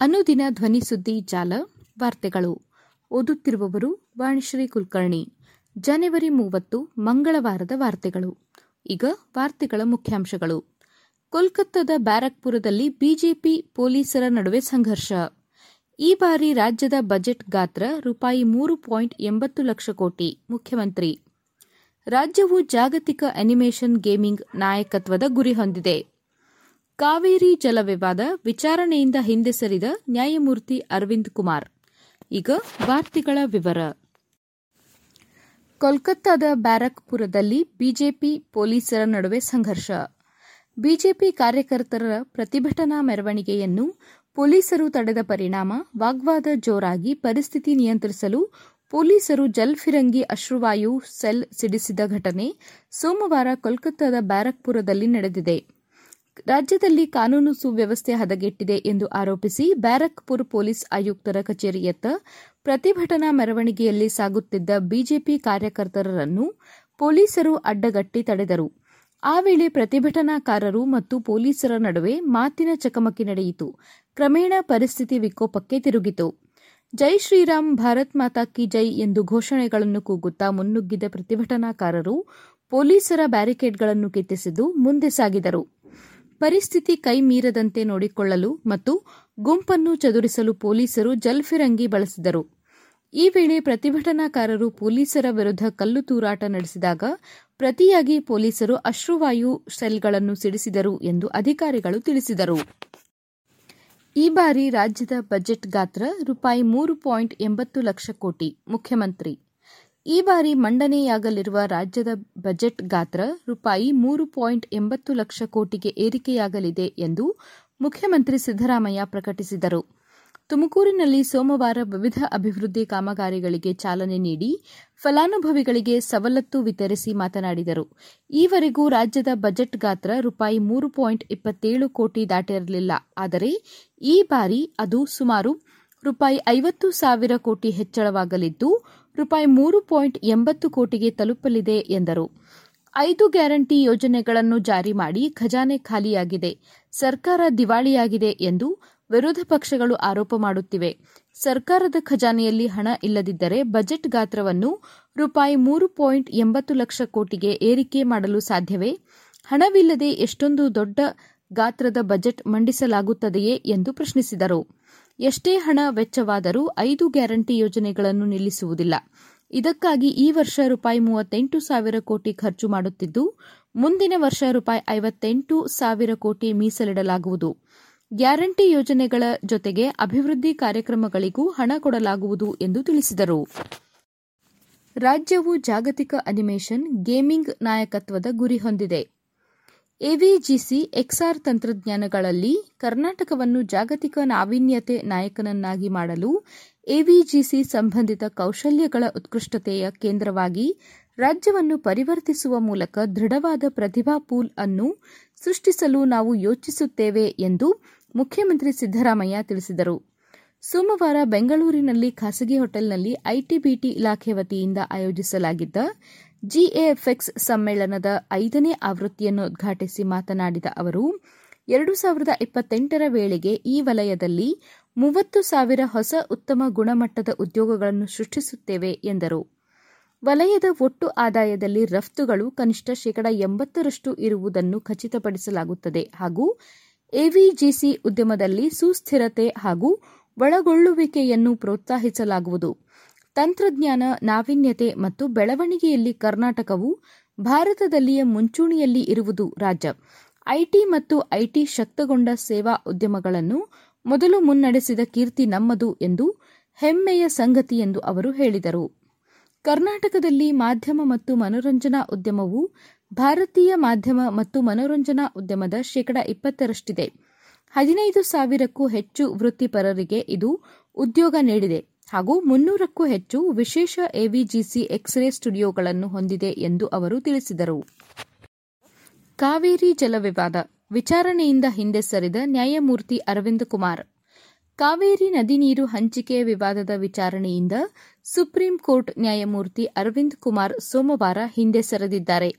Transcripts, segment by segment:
ಅನುದಿನ ಧ್ವನಿ ಸುದ್ದಿ ಜಾಲ, ವಾರ್ತೆಗಳು. ಓದುತ್ತಿರುವವರು ವಾಣಿಶ್ರೀ ಕುಲಕರ್ಣಿ. ಜನವರಿ ಮೂವತ್ತು, ಮಂಗಳವಾರದ ವಾರ್ತೆಗಳು. ಈಗ ವಾರ್ತೆಗಳ ಮುಖ್ಯಾಂಶಗಳು. ಕೋಲ್ಕತ್ತಾದ ಬ್ಯಾರಕ್ಪುರದಲ್ಲಿ ಬಿಜೆಪಿ ಪೊಲೀಸರ ನಡುವೆ ಸಂಘರ್ಷ. ಈ ಬಾರಿ ರಾಜ್ಯದ ಬಜೆಟ್ ಗಾತ್ರ ರೂಪಾಯಿ ಮೂರು ಪಾಯಿಂಟ್ ಎಂಬತ್ತು ಲಕ್ಷ ಕೋಟಿ, ಮುಖ್ಯಮಂತ್ರಿ. ರಾಜ್ಯವು ಜಾಗತಿಕ ಅನಿಮೇಷನ್ ಗೇಮಿಂಗ್ ನಾಯಕತ್ವದ ಗುರಿ ಹೊಂದಿದೆ. ಕಾವೇರಿ ಜಲ ವಿವಾದ ವಿಚಾರಣೆಯಿಂದ ಹಿಂದೆ ಸರಿದ ನ್ಯಾಯಮೂರ್ತಿ ಅರವಿಂದ್ ಕುಮಾರ್. ಈಗ ವಾರ್ತೆಗಳ ವಿವರ. ಕೋಲ್ಕತ್ತಾದ ಬ್ಯಾರಕ್ಪುರದಲ್ಲಿ ಬಿಜೆಪಿ ಪೊಲೀಸರ ನಡುವೆ ಸಂಘರ್ಷ. ಬಿಜೆಪಿ ಕಾರ್ಯಕರ್ತರ ಪ್ರತಿಭಟನಾ ಮೆರವಣಿಗೆಯನ್ನು ಪೊಲೀಸರು ತಡೆದ ಪರಿಣಾಮ ವಾಗ್ವಾದ ಜೋರಾಗಿ ಪರಿಸ್ಥಿತಿ ನಿಯಂತ್ರಿಸಲು ಪೊಲೀಸರು ಜಲ್ಫಿರಂಗಿ ಅಶ್ರುವಾಯು ಸೆಲ್ ಸಿಡಿಸಿದ ಘಟನೆ ಸೋಮವಾರ ಕೋಲ್ಕತ್ತಾದ ಬ್ಯಾರಕ್ಪುರದಲ್ಲಿ ನಡೆದಿದೆ. ರಾಜ್ಯದಲ್ಲಿ ಕಾನೂನು ಸುವ್ಯವಸ್ಥೆ ಹದಗೆಟ್ಟಿದೆ ಎಂದು ಆರೋಪಿಸಿ ಬ್ಯಾರಕ್ಪುರ್ ಪೊಲೀಸ್ ಆಯುಕ್ತರ ಕಚೇರಿಯತ್ತ ಪ್ರತಿಭಟನಾ ಮೆರವಣಿಗೆಯಲ್ಲಿ ಸಾಗುತ್ತಿದ್ದ ಬಿಜೆಪಿ ಕಾರ್ಯಕರ್ತರನ್ನು ಪೊಲೀಸರು ಅಡ್ಡಗಟ್ಟಿ ತಡೆದರು. ಆ ವೇಳೆ ಪ್ರತಿಭಟನಾಕಾರರು ಮತ್ತು ಪೊಲೀಸರ ನಡುವೆ ಮಾತಿನ ಚಕಮಕಿ ನಡೆಯಿತು. ಕ್ರಮೇಣ ಪರಿಸ್ಥಿತಿ ವಿಕೋಪಕ್ಕೆ ತಿರುಗಿತು. ಜೈ ಶ್ರೀರಾಮ್, ಭಾರತ್ ಮಾತಾ ಕಿ ಜೈ ಎಂದು ಘೋಷಣೆಗಳನ್ನು ಕೂಗುತ್ತಾ ಮುನ್ನುಗ್ಗಿದ ಪ್ರತಿಭಟನಾಕಾರರು ಪೊಲೀಸರ ಬ್ಯಾರಿಕೇಡ್ಗಳನ್ನು ಕಿತ್ತಿಸಿದ್ದು ಮುಂದೆ ಸಾಗಿದರು. ಪರಿಸ್ಥಿತಿ ಕೈಮೀರದಂತೆ ನೋಡಿಕೊಳ್ಳಲು ಮತ್ತು ಗುಂಪನ್ನು ಚದುರಿಸಲು ಪೊಲೀಸರು ಜಲ್ಫಿರಂಗಿ ಬಳಸಿದರು. ಈ ವೇಳೆ ಪ್ರತಿಭಟನಾಕಾರರು ಪೊಲೀಸರ ವಿರುದ್ಧ ಕಲ್ಲು ತೂರಾಟ ನಡೆಸಿದಾಗ ಪ್ರತಿಯಾಗಿ ಪೊಲೀಸರು ಅಶ್ರುವಾಯು ಸೆಲ್ಗಳನ್ನು ಸಿಡಿಸಿದರು ಎಂದು ಅಧಿಕಾರಿಗಳು ತಿಳಿಸಿದರು. ಈ ಬಾರಿ ರಾಜ್ಯದ ಬಜೆಟ್ ಗಾತ್ರ ರೂಪಾಯಿ ಮೂರು ಪಾಯಿಂಟ್ ಎಂಬತ್ತು ಲಕ್ಷ ಕೋಟಿ, ಮುಖ್ಯಮಂತ್ರಿ ಈ ಬಾರಿ ಮಂಡನೆಯಾಗಲಿರುವ ರಾಜ್ಯದ ಬಜೆಟ್ ಗಾತ್ರ ರೂಪಾಯಿ ಮೂರು ಪಾಯಿಂಟ್ ಎಂಬತ್ತು ಲಕ್ಷ ಕೋಟಿಗೆ ಏರಿಕೆಯಾಗಲಿದೆ ಎಂದು ಮುಖ್ಯಮಂತ್ರಿ ಸಿದ್ದರಾಮಯ್ಯ ಪ್ರಕಟಿಸಿದರು. ತುಮಕೂರಿನಲ್ಲಿ ಸೋಮವಾರ ವಿವಿಧ ಅಭಿವೃದ್ಧಿ ಕಾಮಗಾರಿಗಳಿಗೆ ಚಾಲನೆ ನೀಡಿ ಫಲಾನುಭವಿಗಳಿಗೆ ಸವಲತ್ತು ವಿತರಿಸಿ ಮಾತನಾಡಿದರು. ಈವರೆಗೂ ರಾಜ್ಯದ ಬಜೆಟ್ ಗಾತ್ರ ರೂಪಾಯಿ ಮೂರು ಪಾಯಿಂಟ್ ಇಪ್ಪತ್ತೇಳು ಕೋಟಿ ದಾಟಿರಲಿಲ್ಲ. ಆದರೆ ಈ ಬಾರಿ ಅದು ಸುಮಾರು ರೂಪಾಯಿ ಐವತ್ತು ಸಾವಿರ ಕೋಟಿ ಹೆಚ್ಚಳವಾಗಲಿದ್ದು, ರೂಪಾಯಿ ಮೂರು ಪಾಯಿಂಟ್ ಎಂಬತ್ತು ಕೋಟಿಗೆ ತಲುಪಲಿದೆ ಎಂದರು. ಐದು ಗ್ಯಾರಂಟಿ ಯೋಜನೆಗಳನ್ನು ಜಾರಿ ಮಾಡಿ ಖಜಾನೆ ಖಾಲಿಯಾಗಿದೆ. ಸರ್ಕಾರ ದಿವಾಳಿಯಾಗಿದೆ ಎಂದು ವಿರೋಧ ಪಕ್ಷಗಳು ಆರೋಪ ಮಾಡುತ್ತಿವೆ. ಸರ್ಕಾರದ ಖಜಾನೆಯಲ್ಲಿ ಹಣ ಇಲ್ಲದಿದ್ದರೆ ಬಜೆಟ್ ಗಾತ್ರವನ್ನು ರೂಪಾಯಿ ಮೂರು ಪಾಯಿಂಟ್ ಎಂಬತ್ತು ಲಕ್ಷ ಕೋಟಿಗೆ ಏರಿಕೆ ಮಾಡಲು ಸಾಧ್ಯವೇ? ಹಣವಿಲ್ಲದೆ ಎಷ್ಟೊಂದು ದೊಡ್ಡ ಗಾತ್ರದ ಬಜೆಟ್ ಮಂಡಿಸಲಾಗುತ್ತದೆಯೇ ಎಂದು ಪ್ರಶ್ನಿಸಿದರು. ಎಷ್ಟೇ ಹಣ ವೆಚ್ಚವಾದರೂ ಐದು ಗ್ಯಾರಂಟಿ ಯೋಜನೆಗಳನ್ನು ನಿಲ್ಲಿಸುವುದಿಲ್ಲ. ಇದಕ್ಕಾಗಿ ಈ ವರ್ಷ ರೂಪಾಯಿ ಮೂವತ್ತೆಂಟು ಸಾವಿರ ಕೋಟಿ ಖರ್ಚು ಮಾಡುತ್ತಿದ್ದು, ಮುಂದಿನ ವರ್ಷ ರೂಪಾಯಿ ಐವತ್ತೆಂಟು ಸಾವಿರ ಕೋಟಿ ಮೀಸಲಿಡಲಾಗುವುದು. ಗ್ಯಾರಂಟಿ ಯೋಜನೆಗಳ ಜೊತೆಗೆ ಅಭಿವೃದ್ಧಿ ಕಾರ್ಯಕ್ರಮಗಳಿಗೂ ಹಣ ಕೊಡಲಾಗುವುದು ಎಂದು ತಿಳಿಸಿದರು. ರಾಜ್ಯವು ಜಾಗತಿಕ ಅನಿಮೇಷನ್ ಗೇಮಿಂಗ್ ನಾಯಕತ್ವದ ಗುರಿ ಹೊಂದಿದೆ. ಎವಿಜಿಸಿ ಎಕ್ಸ್ಆರ್ ತಂತ್ರಜ್ಞಾನಗಳಲ್ಲಿ ಕರ್ನಾಟಕವನ್ನು ಜಾಗತಿಕ ನಾವೀನ್ಯತೆ ನಾಯಕನನ್ನಾಗಿ ಮಾಡಲು ಎವಿಜಿಸಿ ಸಂಬಂಧಿತ ಕೌಶಲ್ಯಗಳ ಉತ್ಕೃಷ್ಟತೆಯ ಕೇಂದ್ರವಾಗಿ ರಾಜ್ಯವನ್ನು ಪರಿವರ್ತಿಸುವ ಮೂಲಕ ದೃಢವಾದ ಪ್ರತಿಭಾ ಪೂಲ್ ಅನ್ನು ಸೃಷ್ಟಿಸಲು ನಾವು ಯೋಚಿಸುತ್ತೇವೆ ಎಂದು ಮುಖ್ಯಮಂತ್ರಿ ಸಿದ್ದರಾಮಯ್ಯ ತಿಳಿಸಿದರು. ಸೋಮವಾರ ಬೆಂಗಳೂರಿನಲ್ಲಿ ಖಾಸಗಿ ಹೋಟೆಲ್ನಲ್ಲಿ ಐಟಿಬಿಟಿ ಇಲಾಖೆ ವತಿಯಿಂದ ಆಯೋಜಿಸಲಾಗಿದ್ದ ಜಿಎಫ್ಎಕ್ಸ್ ಸಮ್ಮೇಳನದ ಐದನೇ ಆವೃತ್ತಿಯನ್ನು ಉದ್ಘಾಟಿಸಿ ಮಾತನಾಡಿದ ಅವರು, ಎರಡು ಸಾವಿರದ ಇಪ್ಪತ್ತೆಂಟರ ವೇಳೆಗೆ ಈ ವಲಯದಲ್ಲಿ ಮೂವತ್ತು ಸಾವಿರ ಹೊಸ ಉತ್ತಮ ಗುಣಮಟ್ಟದ ಉದ್ಯೋಗಗಳನ್ನು ಸೃಷ್ಟಿಸುತ್ತೇವೆ ಎಂದರು. ವಲಯದ ಒಟ್ಟು ಆದಾಯದಲ್ಲಿ ರಫ್ತುಗಳು ಕನಿಷ್ಠ ಶೇಕಡಾ ಎಂಬತ್ತರಷ್ಟು ಇರುವುದನ್ನು ಖಚಿತಪಡಿಸಲಾಗುತ್ತದೆ ಹಾಗೂ ಎವಿಜಿಸಿ ಉದ್ಯಮದಲ್ಲಿ ಸುಸ್ಥಿರತೆ ಹಾಗೂ ಒಳಗೊಳ್ಳುವಿಕೆಯನ್ನು ಪ್ರೋತ್ಸಾಹಿಸಲಾಗುವುದು. ತಂತ್ರಜ್ಞಾನ, ನಾವೀನ್ಯತೆ ಮತ್ತು ಬೆಳವಣಿಗೆಯಲ್ಲಿ ಕರ್ನಾಟಕವು ಭಾರತದಲ್ಲಿಯೇ ಮುಂಚೂಣಿಯಲ್ಲಿ ಇರುವುದು ರಾಜ್ಯ. ಐಟಿ ಮತ್ತು ಐಟಿ ಶಕ್ತಗೊಂಡ ಸೇವಾ ಉದ್ಯಮಗಳನ್ನು ಮೊದಲು ಮುನ್ನಡೆಸಿದ ಕೀರ್ತಿ ನಮ್ಮದು ಎಂದು ಹೆಮ್ಮೆಯ ಸಂಗತಿ ಎಂದು ಅವರು ಹೇಳಿದರು. ಕರ್ನಾಟಕದಲ್ಲಿ ಮಾಧ್ಯಮ ಮತ್ತು ಮನೋರಂಜನಾ ಉದ್ಯಮವು ಭಾರತೀಯ ಮಾಧ್ಯಮ ಮತ್ತು ಮನೋರಂಜನಾ ಉದ್ಯಮದ ಶೇಕಡಾ ಇಪ್ಪತ್ತರಷ್ಟಿದೆ. ಹದಿನೈದು ಸಾವಿರಕ್ಕೂ ಹೆಚ್ಚು ವೃತ್ತಿಪರರಿಗೆ ಇದು ಉದ್ಯೋಗ ನೀಡಿದೆ. ಹಾಗೂ ಮುನ್ನೂರಕ್ಕೂ ಹೆಚ್ಚು ವಿಶೇಷ ಎವಿಜಿಸಿ ಎಕ್ಸ್ರೇ ಸ್ಟುಡಿಯೋಗಳನ್ನು ಹೊಂದಿದೆ ಎಂದು ಅವರು ತಿಳಿಸಿದರು. ಕಾವೇರಿ ಜಲವಿವಾದ ವಿಚಾರಣೆಯಿಂದ ಹಿಂದೆ ಸರಿದ ನ್ಯಾಯಮೂರ್ತಿ ಅರವಿಂದ್ ಕುಮಾರ್. ಕಾವೇರಿ ನದಿ ನೀರು ಹಂಚಿಕೆ ವಿವಾದದ ವಿಚಾರಣೆಯಿಂದ ಸುಪ್ರೀಂ ಕೋರ್ಟ್ ನ್ಯಾಯಮೂರ್ತಿ ಅರವಿಂದ್ ಕುಮಾರ್ ಸೋಮವಾರ ಹಿಂದೆ ಸರಿದಿದ್ದಾರೆ.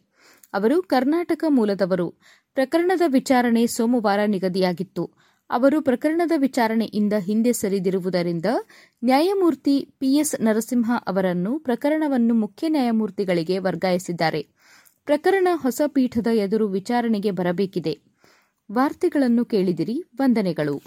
ಅವರು ಕರ್ನಾಟಕ ಮೂಲದವರು. ಪ್ರಕರಣದ ವಿಚಾರಣೆ ಸೋಮವಾರ ನಿಗದಿಯಾಗಿತ್ತು. ಅವರು ಪ್ರಕರಣದ ವಿಚಾರಣೆಯಿಂದ ಹಿಂದೆ ಸರಿದಿರುವುದರಿಂದ ನ್ಯಾಯಮೂರ್ತಿ ಪಿಎಸ್ ನರಸಿಂಹ ಅವರನ್ನು ಪ್ರಕರಣವನ್ನು ಮುಖ್ಯ ನ್ಯಾಯಮೂರ್ತಿಗಳಿಗೆ ವರ್ಗಾಯಿಸಿದ್ದಾರೆ. ಪ್ರಕರಣ ಹೊಸ ಪೀಠದ ಎದುರು ವಿಚಾರಣೆಗೆ ಬರಬೇಕಿದೆ. ವಾರ್ತೆಗಳನ್ನು ಕೇಳಿದಿರಿ, ವಂದನೆಗಳು.